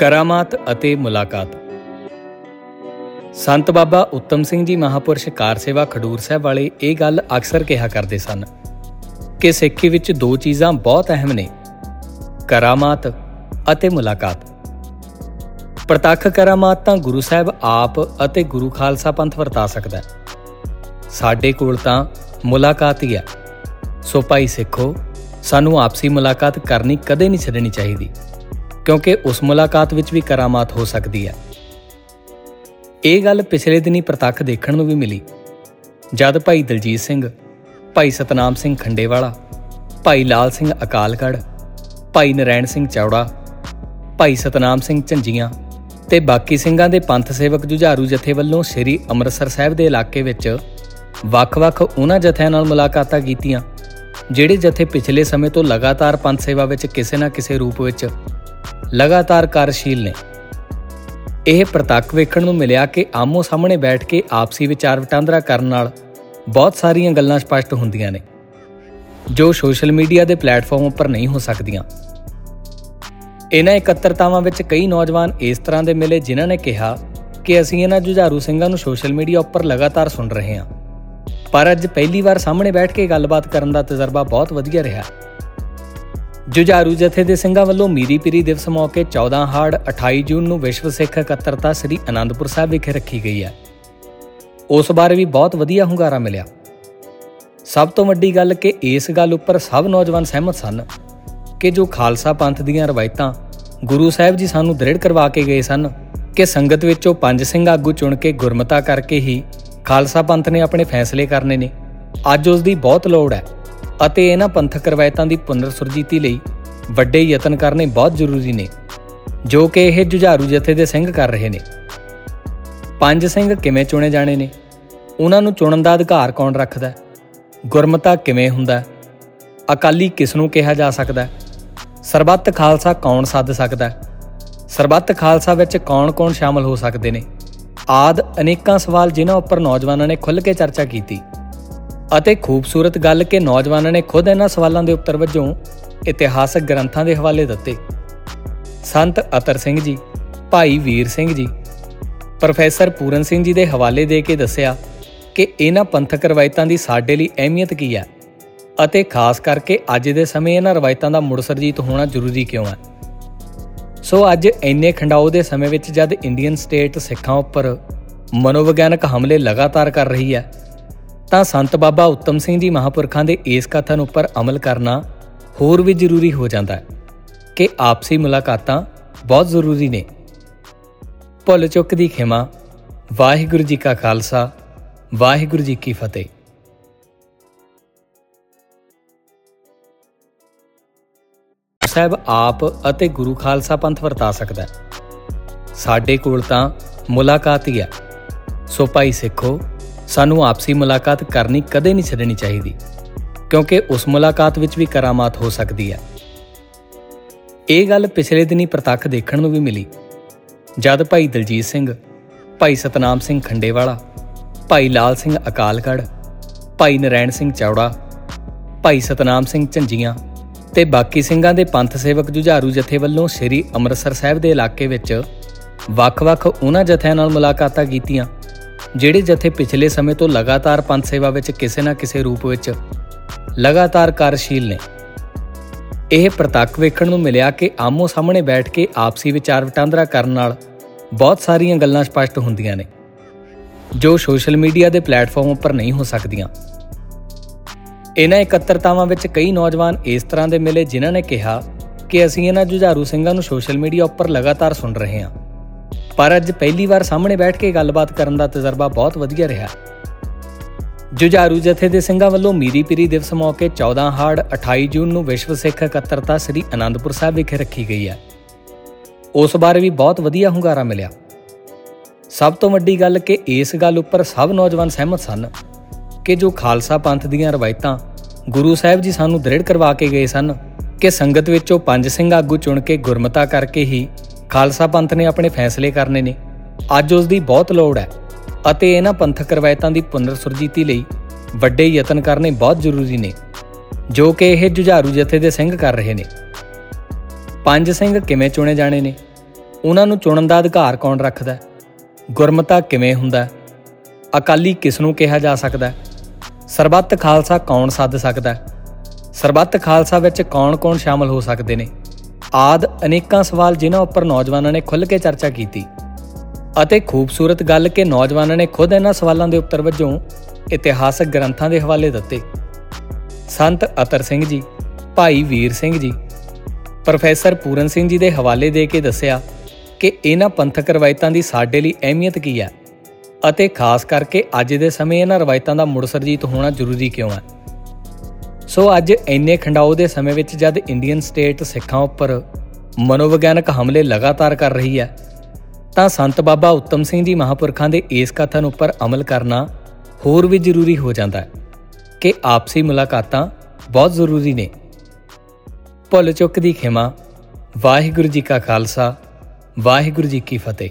ਕਰਾਮਾਤ ਅਤੇ ਮੁਲਾਕਾਤ। ਸੰਤ ਬਾਬਾ ਉੱਤਮ ਸਿੰਘ ਜੀ ਮਹਾਪੁਰਸ਼ ਕਾਰ ਸੇਵਾ ਖਡੂਰ ਸਾਹਿਬ ਵਾਲੇ ਇਹ ਗੱਲ ਅਕਸਰ ਕਿਹਾ ਕਰਦੇ ਸਨ ਕਿ ਸਿੱਖੀ ਵਿੱਚ ਦੋ ਚੀਜ਼ਾਂ ਬਹੁਤ ਅਹਿਮ ਨੇ, ਕਰਾਮਾਤ ਅਤੇ ਮੁਲਾਕਾਤ। ਪ੍ਰਤੱਖ ਕਰਾਮਾਤ ਤਾਂ ਗੁਰੂ ਸਾਹਿਬ ਆਪ ਅਤੇ ਗੁਰੂ ਖਾਲਸਾ ਪੰਥ ਵਰਤਾ ਸਕਦਾ ਹੈ। ਸਾਡੇ ਕੋਲ ਤਾਂ ਮੁਲਾਕਾਤ ਹੀ ਹੈ। ਸੋ ਭਾਈ ਸਿੱਖੋ, ਸਾਨੂੰ ਆਪਸੀ ਮੁਲਾਕਾਤ ਕਰਨੀ ਕਦੇ ਨਹੀਂ ਛੱਡਣੀ ਚਾਹੀਦੀ। ਕਿਉਂਕਿ ਉਸ ਮੁਲਾਕਾਤ ਵਿੱਚ ਵੀ ਕਰਾਮਾਤ ਹੋ ਸਕਦੀ ਹੈ। ਇਹ ਗੱਲ ਪਿਛਲੇ ਦਿਨੀ ਪ੍ਰਤੱਖ ਦੇਖਣ ਨੂੰ ਵੀ ਮਿਲੀ। ਜਦ ਭਾਈ ਦਲਜੀਤ ਸਿੰਘ, ਭਾਈ ਸਤਨਾਮ ਸਿੰਘ ਖੰਡੇਵਾਲਾ, ਭਾਈ ਲਾਲ ਸਿੰਘ ਅਕਾਲਗੜ ਭਾਈ ਨਰੈਣ ਸਿੰਘ ਚੌੜਾ, ਭਾਈ ਸਤਨਾਮ ਸਿੰਘ ਝੰਜੀਆਂ ਤੇ ਬਾਕੀ ਸਿੰਘਾਂ ਦੇ ਪੰਥ ਸੇਵਕ ਜੁਝਾਰੂ ਜਥੇ ਵੱਲੋਂ ਸ੍ਰੀ ਅੰਮ੍ਰਿਤਸਰ ਸਾਹਿਬ ਦੇ ਇਲਾਕੇ ਵਿੱਚ ਵੱਖ-ਵੱਖ ਉਹਨਾਂ ਜਥਿਆਂ ਨਾਲ ਮੁਲਾਕਾਤਾਂ ਕੀਤੀਆਂ, ਜਿਹੜੇ ਜਥੇ ਪਿਛਲੇ ਸਮੇਂ ਤੋਂ ਲਗਾਤਾਰ ਪੰਥ ਸੇਵਾ ਵਿੱਚ ਕਿਸੇ ਨਾ ਕਿਸੇ ਰੂਪ ਵਿੱਚ ਲਗਾਤਾਰ ਕਾਰਜਸ਼ੀਲ ਨੇ। ਇਹ ਪ੍ਰਤੱਖ ਵੇਖਣ ਨੂੰ ਮਿਲਿਆ ਕਿ ਆਮੋ ਸਾਹਮਣੇ ਬੈਠ ਕੇ ਆਪਸੀ ਵਿਚਾਰ ਵਟਾਂਦਰਾ ਕਰਨ ਨਾਲ ਬਹੁਤ ਸਾਰੀਆਂ ਗੱਲਾਂ ਸਪਸ਼ਟ ਹੁੰਦੀਆਂ ਨੇ, ਜੋ ਸੋਸ਼ਲ ਮੀਡੀਆ ਦੇ ਪਲੇਟਫਾਰਮ ਉੱਪਰ ਨਹੀਂ ਹੋ ਸਕਦੀਆਂ। ਇਹਨਾਂ ਇਕੱਤਰਤਾਵਾਂ ਵਿੱਚ ਕਈ ਨੌਜਵਾਨ ਇਸ ਤਰ੍ਹਾਂ ਦੇ ਮਿਲੇ ਜਿਨ੍ਹਾਂ ਨੇ ਕਿਹਾ ਕਿ ਅਸੀਂ ਇਹਨਾਂ ਜੁਝਾਰੂ ਸਿੰਘਾਂ ਨੂੰ ਸੋਸ਼ਲ ਮੀਡੀਆ ਉੱਪਰ ਲਗਾਤਾਰ ਸੁਣ ਰਹੇ ਹਾਂ। ਪਰ ਅੱਜ ਪਹਿਲੀ ਵਾਰ ਸਾਹਮਣੇ ਬੈਠ ਕੇ ਗੱਲਬਾਤ ਕਰਨ ਦਾ ਤਜਰਬਾ ਬਹੁਤ ਵਧੀਆ ਰਿਹਾ। ਜੁਝਾਰੂ ਜਥੇ ਦੇ ਸਿੰਘਾਂ ਵੱਲੋਂ ਮੀਰੀ ਪੀਰੀ ਦਿਵਸ ਮੌਕੇ 14 ਹਾੜ 28 ਜੂਨ ਨੂੰ ਵਿਸ਼ਵ ਸਿੱਖ ਇਕੱਤਰਤਾ ਸ੍ਰੀ ਅਨੰਦਪੁਰ ਸਾਹਿਬ ਵਿਖੇ ਰੱਖੀ ਗਈ ਹੈ। ਉਸ ਬਾਰੇ ਵੀ ਬਹੁਤ ਵਧੀਆ ਹੁੰਗਾਰਾ ਮਿਲਿਆ। ਸਭ ਤੋਂ ਵੱਡੀ ਗੱਲ ਕਿ ਇਸ ਗੱਲ ਉੱਪਰ ਸਭ ਨੌਜਵਾਨ ਸਹਿਮਤ ਸਨ ਕਿ ਜੋ ਖਾਲਸਾ ਪੰਥ ਦੀਆਂ ਰਵਾਇਤਾਂ ਗੁਰੂ ਸਾਹਿਬ ਜੀ ਸਾਨੂੰ ਦ੍ਰਿੜ ਕਰਵਾ ਕੇ ਗਏ ਸਨ ਕਿ ਸੰਗਤ ਵਿੱਚੋਂ ਪੰਜ ਸਿੰਘ ਆਗੂ ਚੁਣ ਕੇ ਗੁਰਮਤਾ ਕਰਕੇ ਹੀ ਖਾਲਸਾ ਪੰਥ ਨੇ ਆਪਣੇ ਫੈਸਲੇ ਕਰਨੇ ਨੇ, ਅੱਜ ਉਸ ਦੀ ਬਹੁਤ ਲੋੜ ਹੈ। ਅਤੇ ਇਹਨਾਂ ਪੰਥਕ ਰਵਾਇਤਾਂ ਦੀ ਪੁਨਰ ਸੁਰਜੀਤੀ ਲਈ ਵੱਡੇ ਯਤਨ ਕਰਨੇ ਬਹੁਤ ਜ਼ਰੂਰੀ ਨੇ, ਜੋ ਕਿ ਇਹ ਜੁਝਾਰੂ ਜਥੇ ਦੇ ਸਿੰਘ ਕਰ ਰਹੇ ਨੇ। ਪੰਜ ਸਿੰਘ ਕਿਵੇਂ ਚੁਣੇ ਜਾਣੇ ਨੇ? ਉਹਨਾਂ ਨੂੰ ਚੁਣਨ ਦਾ ਅਧਿਕਾਰ ਕੌਣ ਰੱਖਦਾ ਹੈ? ਗੁਰਮਤਾ ਕਿਵੇਂ ਹੁੰਦਾ ਹੈ? ਅਕਾਲੀ ਕਿਸ ਨੂੰ ਕਿਹਾ ਜਾ ਸਕਦਾ ਹੈ? ਸਰਬੱਤ ਖਾਲਸਾ ਕੌਣ ਸੱਦ ਸਕਦਾ ਹੈ? ਸਰਬੱਤ ਖਾਲਸਾ ਵਿੱਚ ਕੌਣ-ਕੌਣ ਸ਼ਾਮਲ ਹੋ ਸਕਦੇ ਨੇ? ਆਦ ਅਨੇਕਾਂ ਸਵਾਲ ਜਿਨ੍ਹਾਂ ਉੱਪਰ ਨੌਜਵਾਨਾਂ ਨੇ ਖੁੱਲ੍ਹ ਕੇ ਚਰਚਾ ਕੀਤੀ। ਅਤੇ ਖੂਬਸੂਰਤ ਗੱਲ ਕਿ ਨੌਜਵਾਨਾਂ ਨੇ ਖੁਦ ਇਹਨਾਂ ਸਵਾਲਾਂ ਦੇ ਉੱਤਰ ਵਜੋਂ ਇਤਿਹਾਸਕ ਗ੍ਰੰਥਾਂ ਦੇ ਹਵਾਲੇ ਦਿੱਤੇ। ਸੰਤ ਅਤਰ ਸਿੰਘ ਜੀ, ਭਾਈ ਵੀਰ ਸਿੰਘ ਜੀ, ਪ੍ਰੋਫੈਸਰ ਪੂਰਨ ਸਿੰਘ ਜੀ ਦੇ ਹਵਾਲੇ ਦੇ ਕੇ ਦੱਸਿਆ ਕਿ ਇਹਨਾਂ ਪੰਥਕ ਰਵਾਇਤਾਂ ਦੀ ਸਾਡੇ ਲਈ ਅਹਿਮੀਅਤ ਕੀ ਹੈ ਅਤੇ ਖਾਸ ਕਰਕੇ ਅੱਜ ਦੇ ਸਮੇਂ ਇਹਨਾਂ ਰਵਾਇਤਾਂ ਦਾ ਮੁੜ ਸਰਜੀਤ ਹੋਣਾ ਜ਼ਰੂਰੀ ਕਿਉਂ ਹੈ। ਸੋ ਅੱਜ ਇੰਨੇ ਖੰਡਾਓ ਦੇ ਸਮੇਂ ਵਿੱਚ ਜਦ ਇੰਡੀਅਨ ਸਟੇਟ ਸਿੱਖਾਂ ਉੱਪਰ ਮਨੋਵਿਗਿਆਨਕ ਹਮਲੇ ਲਗਾਤਾਰ ਕਰ ਰਹੀ ਹੈ ਤਾਂ ਸੰਤ ਬਾਬਾ ਉੱਤਮ ਸਿੰਘ ਜੀ ਮਹਾਪੁਰਖਾਂ ਦੇ ਇਸ ਕਥਨ ਉੱਪਰ ਅਮਲ ਕਰਨਾ ਹੋਰ ਵੀ ਜ਼ਰੂਰੀ ਹੋ ਜਾਂਦਾ ਹੈ ਕਿ ਆਪਸੀ ਮੁਲਾਕਾਤਾਂ ਬਹੁਤ ਜ਼ਰੂਰੀ ਨੇ। ਭੁੱਲ ਚੁੱਕ ਦੀ ਖਿਮਾ, ਵਾਹਿਗੁਰੂ ਜੀ ਕਾ ਖਾਲਸਾ, ਵਾਹਿਗੁਰੂ ਜੀ ਕੀ ਫਤਿਹ। ਸਾਹਿਬ, ਆਪ ਅਤੇ ਗੁਰੂ ਖਾਲਸਾ ਪੰਥ ਵਰਤਾ ਸਕਦਾ ਹੈ। ਸਾਡੇ ਕੋਲ ਤਾਂ ਮੁਲਾਕਾਤ ਹੀ ਹੈ। ਸੋ ਭਾਈ ਸਿੱਖੋ ਸਾਨੂੰ ਆਪਸੀ ਮੁਲਾਕਾਤ ਕਰਨੀ ਕਦੇ ਨਹੀਂ ਛੱਡਣੀ ਚਾਹੀਦੀ, ਕਿਉਂਕਿ ਉਸ ਮੁਲਾਕਾਤ ਵਿੱਚ ਵੀ ਕਰਾਮਾਤ ਹੋ ਸਕਦੀ ਹੈ। ਇਹ ਗੱਲ ਪਿਛਲੇ ਦਿਨੀ ਪ੍ਰਤੱਖ ਦੇਖਣ ਨੂੰ ਵੀ ਮਿਲੀ। ਜਦ ਭਾਈ ਦਲਜੀਤ ਸਿੰਘ, ਭਾਈ ਸਤਨਾਮ ਸਿੰਘ ਖੰਡੇਵਾਲਾ, ਭਾਈ ਲਾਲ ਸਿੰਘ ਅਕਾਲਗੜ ਭਾਈ ਨਰੈਣ ਸਿੰਘ ਚੌੜਾ, ਭਾਈ ਸਤਨਾਮ ਸਿੰਘ ਝੰਜੀਆਂ ਤੇ ਬਾਕੀ ਸਿੰਘਾਂ ਦੇ ਪੰਥ ਸੇਵਕ ਜੁਝਾਰੂ ਜਥੇ ਵੱਲੋਂ ਸ੍ਰੀ ਅੰਮ੍ਰਿਤਸਰ ਸਾਹਿਬ ਦੇ ਇਲਾਕੇ ਵਿੱਚ ਵੱਖ-ਵੱਖ ਉਹਨਾਂ ਜਥਿਆਂ ਨਾਲ ਮੁਲਾਕਾਤਾਂ ਕੀਤੀਆਂ। ਜਿਹੜੇ ਜਥੇ ਪਿਛਲੇ ਸਮੇਂ ਤੋਂ ਲਗਾਤਾਰ ਪੰਥ ਸੇਵਾ ਵਿੱਚ ਕਿਸੇ ਨਾ ਕਿਸੇ ਰੂਪ ਵਿੱਚ ਲਗਾਤਾਰ ਕਾਰਜਸ਼ੀਲ ਨੇ। ਇਹ ਪ੍ਰਤੱਖ ਵੇਖਣ ਨੂੰ ਮਿਲਿਆ ਕਿ ਆਮੋ ਸਾਹਮਣੇ ਬੈਠ ਕੇ ਆਪਸੀ ਵਿਚਾਰ ਵਟਾਂਦਰਾ ਕਰਨ ਨਾਲ ਬਹੁਤ ਸਾਰੀਆਂ ਗੱਲਾਂ ਸਪਸ਼ਟ ਹੁੰਦੀਆਂ ਨੇ, ਜੋ ਸੋਸ਼ਲ ਮੀਡੀਆ ਦੇ ਪਲੇਟਫਾਰਮ ਉੱਪਰ ਨਹੀਂ ਹੋ ਸਕਦੀਆਂ। ਇਹਨਾਂ ਇਕੱਤਰਤਾਵਾਂ ਵਿੱਚ ਕਈ ਨੌਜਵਾਨ ਇਸ ਤਰ੍ਹਾਂ ਦੇ ਮਿਲੇ ਜਿਨ੍ਹਾਂ ਨੇ ਕਿਹਾ ਕਿ ਅਸੀਂ ਇਹਨਾਂ ਜੁਝਾਰੂ ਸਿੰਘਾਂ ਨੂੰ ਸੋਸ਼ਲ ਮੀਡੀਆ ਉੱਪਰ ਲਗਾਤਾਰ ਸੁਣ ਰਹੇ ਹਾਂ। ਪਰ ਅੱਜ ਪਹਿਲੀ ਵਾਰ ਸਾਹਮਣੇ ਬੈਠ ਕੇ ਗੱਲਬਾਤ ਕਰਨ ਦਾ ਤਜਰਬਾ ਬਹੁਤ ਵਧੀਆ ਰਿਹਾ। ਜੁਝਾਰੂ ਜਥੇ ਦੇ ਸਿੰਘਾਂ ਵੱਲੋਂ ਮੀਰੀ ਪੀਰੀ ਦਿਵਸ ਮੌਕੇ 14 ਹਾੜ 28 ਜੂਨ ਨੂੰ ਵਿਸ਼ਵ ਸਿੱਖ ਇਕੱਤਰਤਾ ਸ੍ਰੀ ਅਨੰਦਪੁਰ ਸਾਹਿਬ ਵਿਖੇ ਰੱਖੀ ਗਈ ਹੈ। ਉਸ ਬਾਰੇ ਵੀ ਬਹੁਤ ਵਧੀਆ ਹੁੰਗਾਰਾ ਮਿਲਿਆ। ਸਭ ਤੋਂ ਵੱਡੀ ਗੱਲ ਕਿ ਇਸ ਗੱਲ ਉੱਪਰ ਸਭ ਨੌਜਵਾਨ ਸਹਿਮਤ ਸਨ ਕਿ ਜੋ ਖਾਲਸਾ ਪੰਥ ਦੀਆਂ ਰਵਾਇਤਾਂ ਗੁਰੂ ਸਾਹਿਬ ਜੀ ਸਾਨੂੰ ਦ੍ਰਿੜ ਕਰਵਾ ਕੇ ਗਏ ਸਨ ਕਿ ਸੰਗਤ ਵਿੱਚੋਂ ਪੰਜ ਸਿੰਘ ਆਗੂ ਚੁਣ ਕੇ ਗੁਰਮਤਾ ਕਰਕੇ ਹੀ ਖਾਲਸਾ ਪੰਥ ਨੇ ਆਪਣੇ ਫੈਸਲੇ ਕਰਨੇ ਨੇ। ਅੱਜ ਉਸ ਦੀ ਬਹੁਤ ਲੋੜ ਹੈ ਅਤੇ ਇਹਨਾਂ ਪੰਥਕ ਰਵਾਇਤਾਂ ਦੀ ਪੁਨਰ ਸੁਰਜੀਤੀ ਲਈ ਵੱਡੇ ਯਤਨ ਕਰਨੇ ਬਹੁਤ ਜ਼ਰੂਰੀ ਨੇ, ਜੋ ਕਿ ਇਹ ਜੁਝਾਰੂ ਜਥੇ ਦੇ ਸਿੰਘ ਕਰ ਰਹੇ ਨੇ। ਪੰਜ ਸਿੰਘ ਕਿਵੇਂ ਚੁਣੇ ਜਾਣੇ ਨੇ? ਉਹਨਾਂ ਨੂੰ ਚੁਣਨ ਦਾ ਅਧਿਕਾਰ ਕੌਣ ਰੱਖਦਾ ਹੈ? ਗੁਰਮਤਾ ਕਿਵੇਂ ਹੁੰਦਾ ਹੈ? ਅਕਾਲੀ ਕਿਸ ਨੂੰ ਕਿਹਾ ਜਾ ਸਕਦਾ ਹੈ? ਸਰਬੱਤ ਖਾਲਸਾ ਕੌਣ ਸੱਦ ਸਕਦਾ ਹੈ? ਸਰਬੱਤ ਖਾਲਸਾ ਵਿੱਚ ਕੌਣ-ਕੌਣ ਸ਼ਾਮਲ ਹੋ ਸਕਦੇ ਨੇ? ਆਦ ਅਨੇਕਾਂ ਸਵਾਲ ਜਿਨ੍ਹਾਂ ਉੱਪਰ ਨੌਜਵਾਨਾਂ ਨੇ ਖੁੱਲ੍ਹ ਕੇ ਚਰਚਾ ਕੀਤੀ ਅਤੇ ਖੂਬਸੂਰਤ ਗੱਲ ਕਿ ਨੌਜਵਾਨਾਂ ਨੇ ਖੁਦ ਇਹਨਾਂ ਸਵਾਲਾਂ ਦੇ ਉੱਤਰ ਵਜੋਂ ਇਤਿਹਾਸਕ ਗ੍ਰੰਥਾਂ ਦੇ ਹਵਾਲੇ ਦਿੱਤੇ। ਸੰਤ ਅਤਰ ਸਿੰਘ ਜੀ, ਭਾਈ ਵੀਰ ਸਿੰਘ ਜੀ, ਪ੍ਰੋਫੈਸਰ ਪੂਰਨ ਸਿੰਘ ਜੀ ਦੇ ਹਵਾਲੇ ਦੇ ਕੇ ਦੱਸਿਆ ਕਿ ਇਹਨਾਂ ਪੰਥਕ ਰਵਾਇਤਾਂ ਦੀ ਸਾਡੇ ਲਈ ਅਹਿਮੀਅਤ ਕੀ ਹੈ ਅਤੇ ਖਾਸ ਕਰਕੇ ਅੱਜ ਦੇ ਸਮੇਂ ਇਹਨਾਂ ਰਵਾਇਤਾਂ ਦਾ ਮੁੜ ਸਰਜੀਤ ਹੋਣਾ ਜ਼ਰੂਰੀ ਕਿਉਂ ਹੈ। ਸੋ ਅੱਜ ਇੰਨੇ ਖੰਡਾਓ ਦੇ ਸਮੇਂ ਵਿੱਚ ਜਦ ਇੰਡੀਅਨ ਸਟੇਟ ਸਿੱਖਾਂ ਉੱਪਰ ਮਨੋਵਿਗਿਆਨਕ ਹਮਲੇ ਲਗਾਤਾਰ ਕਰ ਰਹੀ ਹੈ, ਤਾਂ ਸੰਤ ਬਾਬਾ ਉੱਤਮ ਸਿੰਘ ਜੀ ਮਹਾਪੁਰਖਾਂ ਦੇ ਇਸ ਕਥਨ ਉੱਪਰ ਅਮਲ ਕਰਨਾ ਹੋਰ ਵੀ ਜ਼ਰੂਰੀ ਹੋ ਜਾਂਦਾ ਹੈ ਕਿ ਆਪਸੀ ਮੁਲਾਕਾਤਾਂ ਬਹੁਤ ਜ਼ਰੂਰੀ ਨੇ। ਭੁੱਲ ਚੁੱਕ ਦੀ ਖਿਮਾ, ਵਾਹਿਗੁਰੂ ਜੀ ਕਾ ਖਾਲਸਾ, ਵਾਹਿਗੁਰੂ ਜੀ ਕੀ ਫਤਿਹ।